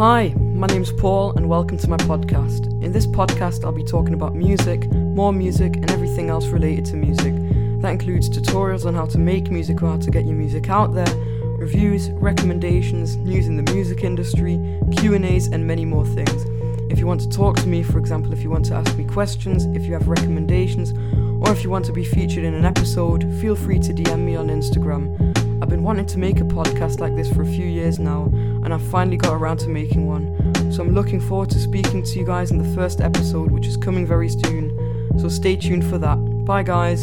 Hi, my name's Paul, and welcome to my podcast. In this podcast, I'll be talking about music, more music, and everything else related to music. That includes tutorials on how to make music or how to get your music out there, reviews, recommendations, news in the music industry, Q&As, and many more things. If you want to talk to me, for example, if you want to ask me questions, if you have recommendations, or if you want to be featured in an episode, feel free to DM me on Instagram. I've been wanting to make a podcast like this for a few years now, and I've finally got around to making one. So I'm looking forward to speaking to you guys in the first episode, which is coming very soon. So stay tuned for that. Bye, guys.